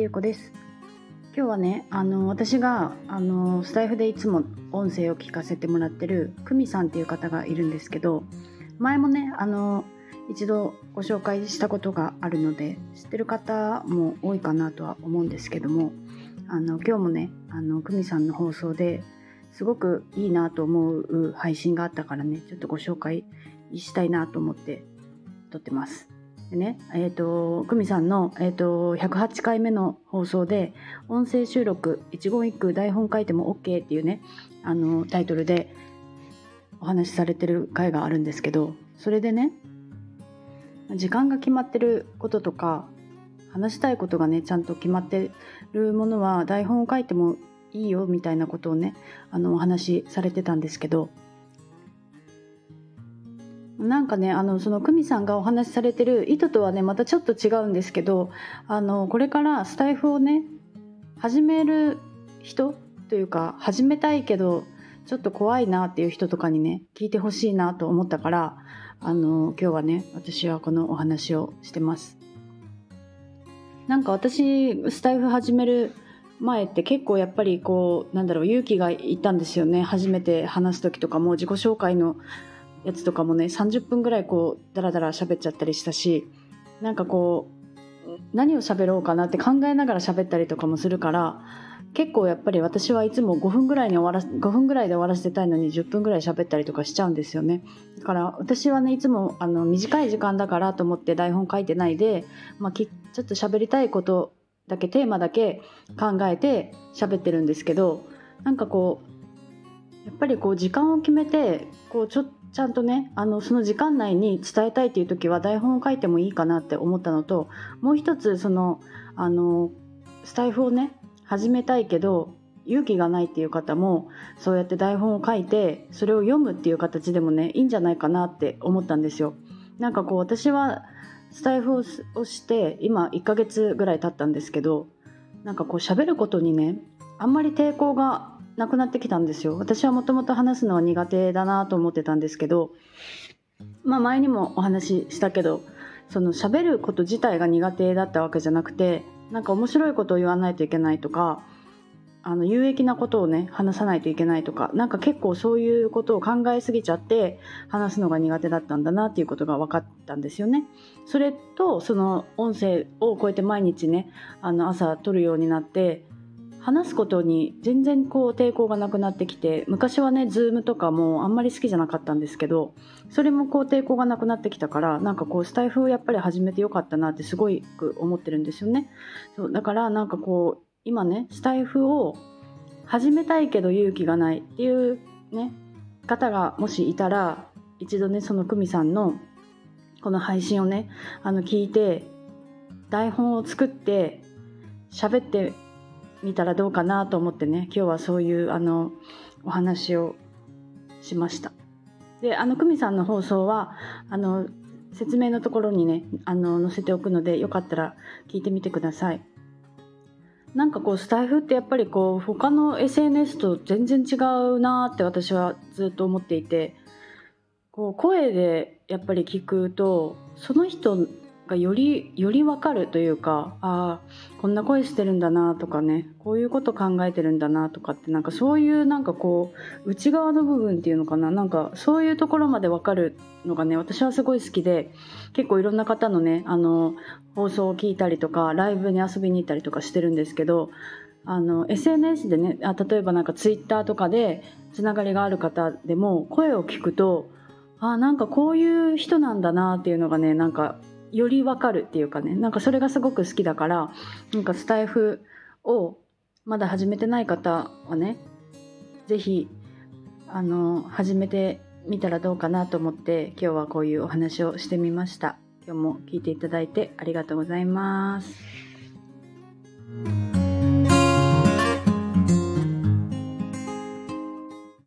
ゆうこです今日はねあの私があのスタイフでいつも音声を聞かせてもらってる久美さんっていう方がいるんですけど前もねあの一度ご紹介したことがあるので知ってる方も多いかなとは思うんですけどもあの今日もねあの久美さんの放送ですごくいいなと思う配信があったからねちょっとご紹介したいなと思って撮ってます。でね、えっ、ー、と、久美さんの、えっ、ー、と、108回目の放送で、音声収録、一言一句台本書いても OK っていうね、あの、タイトルでお話しされてる回があるんですけど、それでね、時間が決まってることとか、話したいことがね、ちゃんと決まってるものは台本を書いてもいいよみたいなことをね、あの、お話しされてたんですけど、なんかねあのその久美さんがお話しされてる意図とはねまたちょっと違うんですけどあのこれからスタイフをね始める人というか始めたいけどちょっと怖いなっていう人とかにね聞いてほしいなと思ったからあの今日はね私はこのお話をしてます。なんか私スタイフ始める前って結構やっぱりこうなんだろう勇気がいったんですよね初めて話す時とかも自己紹介のやつとかもね30分ぐらいこうダラダラ喋っちゃったりしたしなんかこう何を喋ろうかなって考えながら喋ったりとかもするから結構やっぱり私はいつも5分ぐらいに終わら5分ぐらいで終わらせたいのに10分ぐらい喋ったりとかしちゃうんですよね。だから私はねいつもあの短い時間だからと思って台本書いてないで、まあ、きちょっと喋りたいことだけテーマだけ考えて喋ってるんですけどなんかこうやっぱりこう時間を決めてこうちょっとちゃんとねあのその時間内に伝えたいっていう時は台本を書いてもいいかなって思ったのともう一つそのあのスタイフをね始めたいけど勇気がないっていう方もそうやって台本を書いてそれを読むっていう形でもねいいんじゃないかなって思ったんですよ。なんかこう私はスタイフをして今1ヶ月ぐらい経ったんですけどなんかこう喋ることにねあんまり抵抗がなくなってきたんですよ私はもともと話すのは苦手だなと思ってたんですけどまあ前にもお話ししたけどその喋ること自体が苦手だったわけじゃなくてなんか面白いことを言わないといけないとかあの有益なことをね話さないといけないとか何か結構そういうことを考えすぎちゃって話すのが苦手だったんだなっていうことが分かったんですよね。それとその音声をこうやって毎日ねあの朝撮るようになって話すことに全然こう抵抗がなくなってきて昔はねズームとかもあんまり好きじゃなかったんですけどそれもこう抵抗がなくなってきたからなんかこうスタイフをやっぱり始めてよかったなってすごい思ってるんですよね。そうだからなんかこう今ねスタイフを始めたいけど勇気がないっていうね方がもしいたら一度ねその久美さんのこの配信をねあの聞いて台本を作って喋って見たらどうかなと思ってね今日はそういうあのお話をしました。であの久美さんの放送はあの説明のところにねあの載せておくのでよかったら聞いてみてください。なんかこうスタイフってやっぱりこう他の SNS と全然違うなって私はずっと思っていてこう声でやっぱり聞くとその人がよりより分かるというかああこんな声してるんだなとかねこういうこと考えてるんだなとかってなんかそういうなんかこう内側の部分っていうのかななんかそういうところまで分かるのがね私はすごい好きで結構いろんな方のねあの放送を聞いたりとかライブに遊びに行ったりとかしてるんですけどあの SNS でねあ例えばなんか Twitter とかでつながりがある方でも声を聞くとあなんかこういう人なんだなっていうのがねなんかよりわかるっていうかね。なんかそれがすごく好きだからなんかスタイフをまだ始めてない方はね是非あの始めてみたらどうかなと思って今日はこういうお話をしてみました。今日も聞いていただいてありがとうございます。